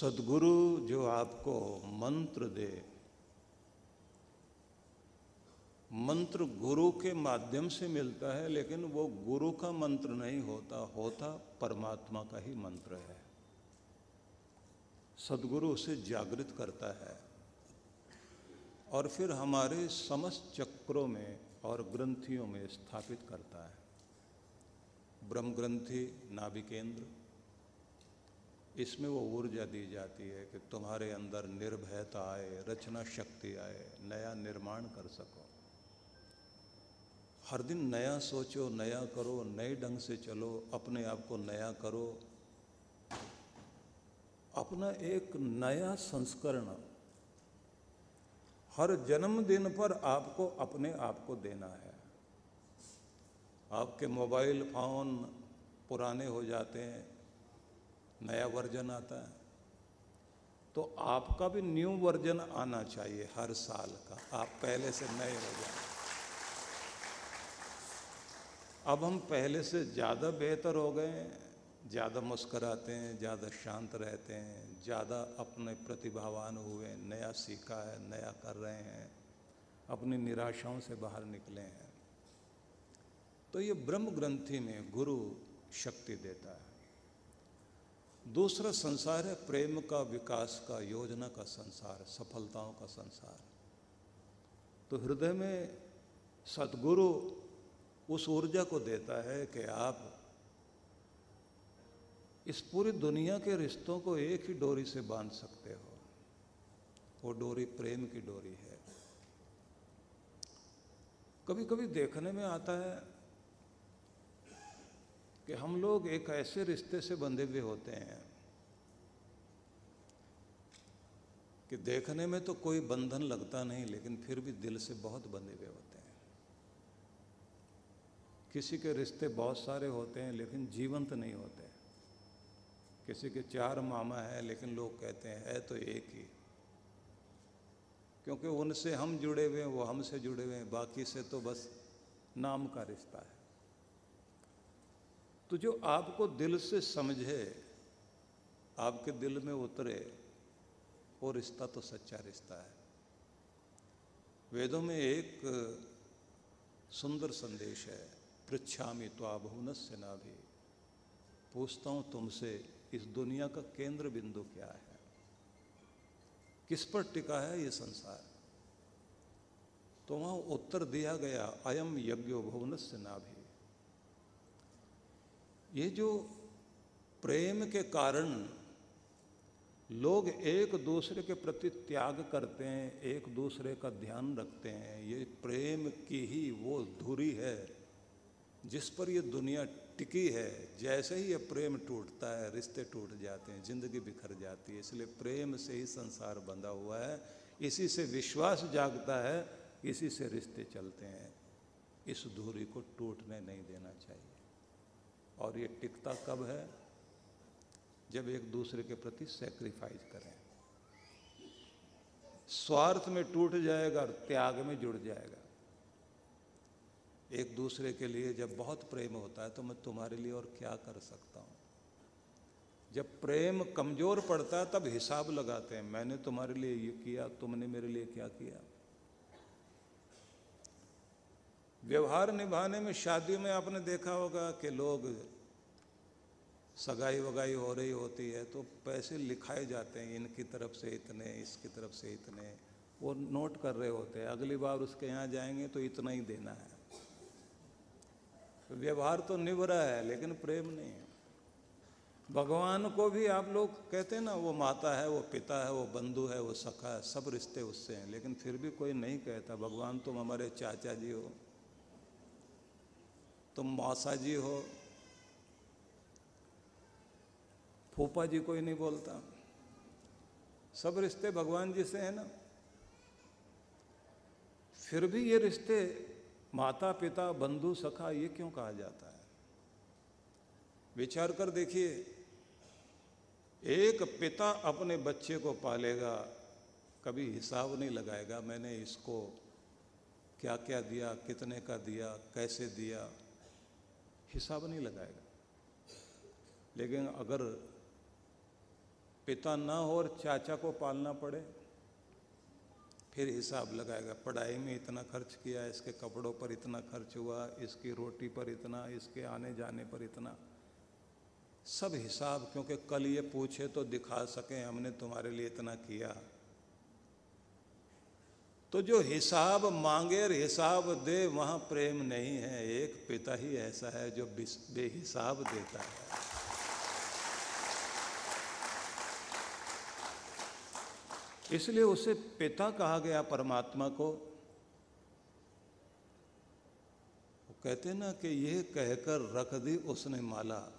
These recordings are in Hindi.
सदगुरु जो आपको मंत्र दे, मंत्र गुरु के माध्यम से मिलता है, लेकिन वो गुरु का मंत्र नहीं होता होता परमात्मा का ही मंत्र है। सदगुरु उसे जागृत करता है। और फिर हमारे समस्त चक्रों में और ग्रंथियों में स्थापित करता है। ब्रह्म ग्रंथि नाभिकेंद्र इसमें वो ऊर्जा दी जाती है कि तुम्हारे अंदर निर्भयता आए, रचना शक्ति आए, नया निर्माण कर सको। हर दिन नया सोचो, नया करो, नए ढंग से चलो, अपने आप को नया करो। अपना एक नया संस्करण, हर जन्मदिन पर आपको अपने आप को देना है। आपके मोबाइल फ़ोन पुराने हो जाते हैं नया वर्जन आता है। तो आपका भी न्यू वर्जन आना चाहिए हर साल का। आप पहले से नए हो जाए। अब हम पहले से ज़्यादा बेहतर हो गए ज़्यादा मुस्कराते हैं, ज़्यादा शांत रहते हैं, ज़्यादा अपने प्रतिभावान हुए नया सीखा है, नया कर रहे हैं, अपनी निराशाओं से बाहर निकले हैं। तो ये ब्रह्म ग्रंथि में गुरु शक्ति देता है। दूसरा संसार है, प्रेम का विकास का, योजना का संसार, सफलताओं का संसार। तो हृदय में सदगुरु उस ऊर्जा को देता है कि आप इस पूरी दुनिया के रिश्तों को एक ही डोरी से बाँध सकते हो। वो डोरी प्रेम की डोरी है। कभी कभी देखने में आता है कि हम लोग एक ऐसे रिश्ते से बंधे हुए होते हैं कि देखने में तो कोई बंधन लगता नहीं, लेकिन फिर भी दिल से बहुत बंधे हुए होते हैं। किसी के रिश्ते बहुत सारे होते हैं, लेकिन जीवंत नहीं होते। किसी के चार मामा है, लेकिन लोग कहते हैं है तो एक ही। क्योंकि उनसे हम जुड़े हुए हैं, वो हमसे जुड़े हुए हैं, बाकी से तो बस नाम का रिश्ता है। तो जो आपको दिल से समझे, आपके दिल में उतरे, वो रिश्ता तो सच्चा रिश्ता है। वेदों में एक सुंदर संदेश है पृछामी तो से ना भी पूछता हूँ तुमसे, इस दुनिया का केंद्र बिंदु क्या है? किस पर टिका है ये संसार? तो वहाँ उत्तर दिया गया अयम यज्ञो भुवन से ना भी ये जो प्रेम के कारण लोग एक दूसरे के प्रति त्याग करते हैं, एक दूसरे का ध्यान रखते हैं, ये प्रेम की ही वो धुरी है जिस पर ये दुनिया टिकी है। जैसे ही ये प्रेम टूटता है, रिश्ते टूट जाते हैं, ज़िंदगी बिखर जाती है, इसलिए प्रेम से ही संसार बंधा हुआ है। इसी से विश्वास जागता है, इसी से रिश्ते चलते हैं। इस दूरी को टूटने नहीं देना चाहिए। और ये टिकता कब है? जब एक दूसरे के प्रति सेक्रीफाइस करें। स्वार्थ में टूट जाएगा और त्याग में जुड़ जाएगा। एक दूसरे के लिए जब बहुत प्रेम होता है तो मैं तुम्हारे लिए और क्या कर सकता हूँ? जब प्रेम कमज़ोर पड़ता है, तब हिसाब लगाते हैं, मैंने तुम्हारे लिए ये किया, तुमने मेरे लिए क्या किया? व्यवहार निभाने में शादियों में आपने देखा होगा कि लोग सगाई वगाई हो रही होती है तो पैसे लिखाए जाते हैं, इनकी तरफ़ से इतने, इसकी तरफ़ से इतने, वो नोट कर रहे होते हैं, अगली बार उसके यहाँ जाएँगे तो इतना ही देना है। व्यवहार तो निभरा है, लेकिन प्रेम नहीं है। भगवान को भी आप लोग कहते हैं ना, वो माता है, वो पिता है, वो बंधु है, वो सखा है, सब रिश्ते उससे हैं, लेकिन फिर भी कोई नहीं कहता, भगवान तुम हमारे चाचा जी हो। तुम मौसा जी हो। फूफा जी कोई नहीं बोलता। सब रिश्ते भगवान जी से है ना। फिर भी ये रिश्ते माता, पिता, बंधु, सखा, ये क्यों कहा जाता है? विचार कर देखिए। एक पिता अपने बच्चे को पालेगा, कभी हिसाब नहीं लगाएगा, मैंने इसको क्या क्या दिया, कितने का दिया, कैसे दिया। हिसाब नहीं लगाएगा। लेकिन अगर पिता ना हो और चाचा को पालना पड़े, फिर हिसाब लगाएगा। पढ़ाई में इतना खर्च किया, इसके कपड़ों पर इतना खर्च हुआ, इसकी रोटी पर इतना, इसके आने जाने पर इतना। सब हिसाब, क्योंकि कल ये पूछे तो दिखा सकें, हमने तुम्हारे लिए इतना किया। तो जो हिसाब मांगे और हिसाब दे, वहाँ प्रेम नहीं है। एक पिता ही ऐसा है जो बेहिसाब देता है। इसलिए उसे पिता कहा गया परमात्मा को। कहते ना कि यह कहकर रख दी उसने माला।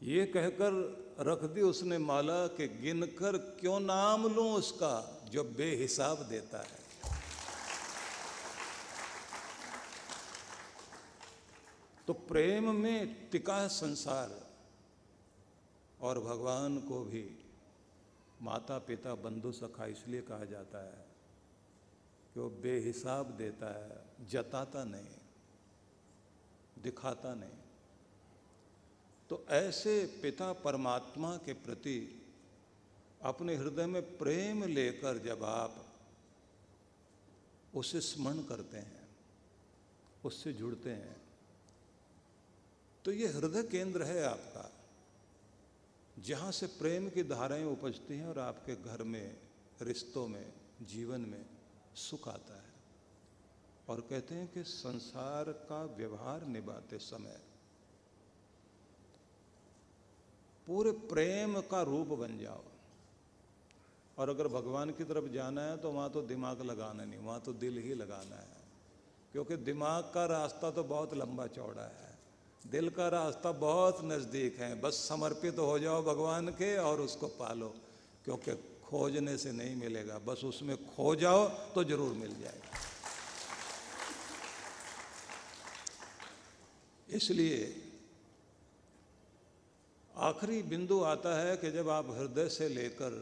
ये कहकर रख दी उसने माला कि गिनकर क्यों नाम लूँ उसका, जो बेहिसाब देता है। तो प्रेम में टिका संसार और भगवान को भी माता पिता बंधु सखा इसलिए कहा जाता है कि वो बेहिसाब देता है, जताता नहीं, दिखाता नहीं। ऐसे पिता परमात्मा के प्रति अपने हृदय में प्रेम लेकर जब आप उसे स्मरण करते हैं, उससे जुड़ते हैं तो ये हृदय केंद्र है आपका, जहाँ से प्रेम की धाराएँ उपजती हैं और आपके घर में, रिश्तों में, जीवन में सुख आता है। और कहते हैं कि संसार का व्यवहार निभाते समय पूरे प्रेम का रूप बन जाओ। और अगर भगवान की तरफ़ जाना है तो वहाँ तो दिमाग लगाना नहीं, वहाँ तो दिल ही लगाना है। क्योंकि दिमाग का रास्ता तो बहुत लंबा चौड़ा है। दिल का रास्ता बहुत नज़दीक है। बस समर्पित तो हो जाओ भगवान के और उसको पालो, क्योंकि खोजने से नहीं मिलेगा। बस उसमें खो जाओ तो ज़रूर मिल जाएगा। इसलिए आखिरी बिंदु आता है कि जब आप हृदय से लेकर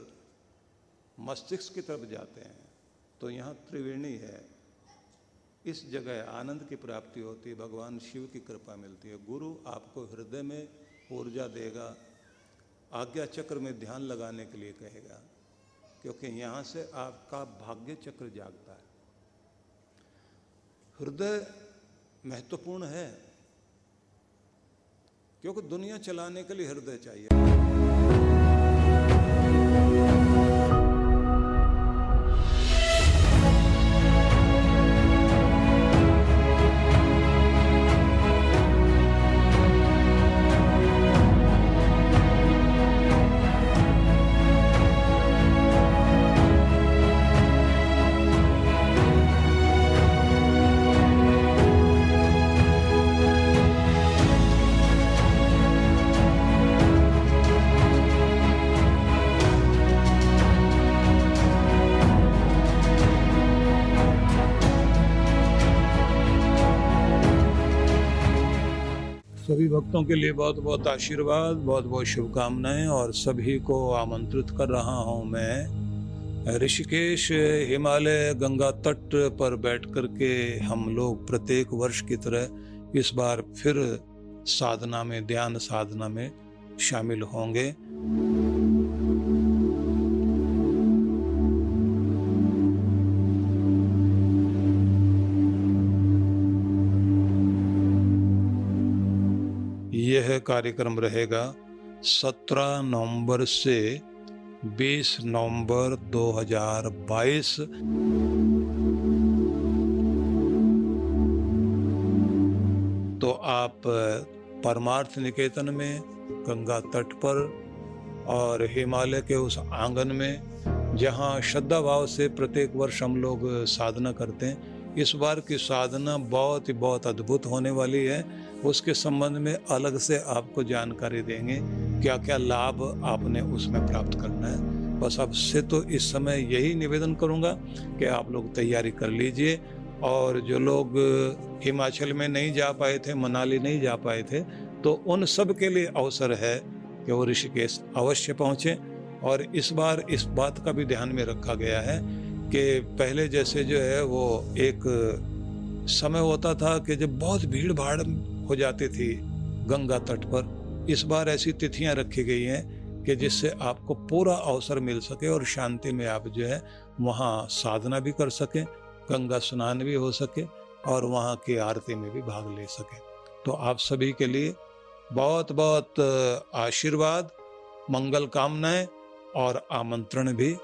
मस्तिष्क की तरफ़ जाते हैं तो यहाँ त्रिवेणी है। इस जगह आनंद की प्राप्ति होती है, भगवान शिव की कृपा मिलती है। गुरु आपको हृदय में ऊर्जा देगा, आज्ञा चक्र में ध्यान लगाने के लिए कहेगा, क्योंकि यहाँ से आपका भाग्य चक्र जागता है। हृदय महत्वपूर्ण है क्योंकि दुनिया चलाने के लिए हृदय चाहिए। भक्तों के लिए बहुत बहुत आशीर्वाद, बहुत बहुत शुभकामनाएँ और सभी को आमंत्रित कर रहा हूँ मैं ऋषिकेश हिमालय गंगा तट पर बैठ कर के हम लोग प्रत्येक वर्ष की तरह इस बार फिर साधना में, ध्यान साधना में शामिल होंगे। यह कार्यक्रम रहेगा 17 नवंबर से 20 नवंबर 2022 तो आप परमार्थ निकेतन में, गंगा तट पर और हिमालय के उस आँगन में, जहाँ श्रद्धा भाव से प्रत्येक वर्ष हम लोग साधना करते हैं, इस बार की साधना बहुत ही बहुत अद्भुत होने वाली है। उसके संबंध में अलग से आपको जानकारी देंगे क्या क्या लाभ आपने उसमें प्राप्त करना है। बस अब से तो इस समय यही निवेदन करूँगा कि आप लोग तैयारी कर लीजिए। और जो लोग हिमाचल में नहीं जा पाए थे, मनाली नहीं जा पाए थे तो उन सब के लिए अवसर है कि वो ऋषिकेश अवश्य पहुँचें। और इस बार इस बात का भी ध्यान में रखा गया है कि पहले जैसे जो है वो एक समय होता था कि जब बहुत भीड़ भाड़ हो जाती थी गंगा तट पर। इस बार ऐसी तिथियाँ रखी गई हैं कि जिससे आपको पूरा अवसर मिल सके और शांति में आप जो है वहाँ साधना भी कर सकें, गंगा स्नान भी हो सके और वहाँ की आरती में भी भाग ले सकें। तो आप सभी के लिए बहुत बहुत आशीर्वाद, मंगल कामनाएँ और आमंत्रण भी।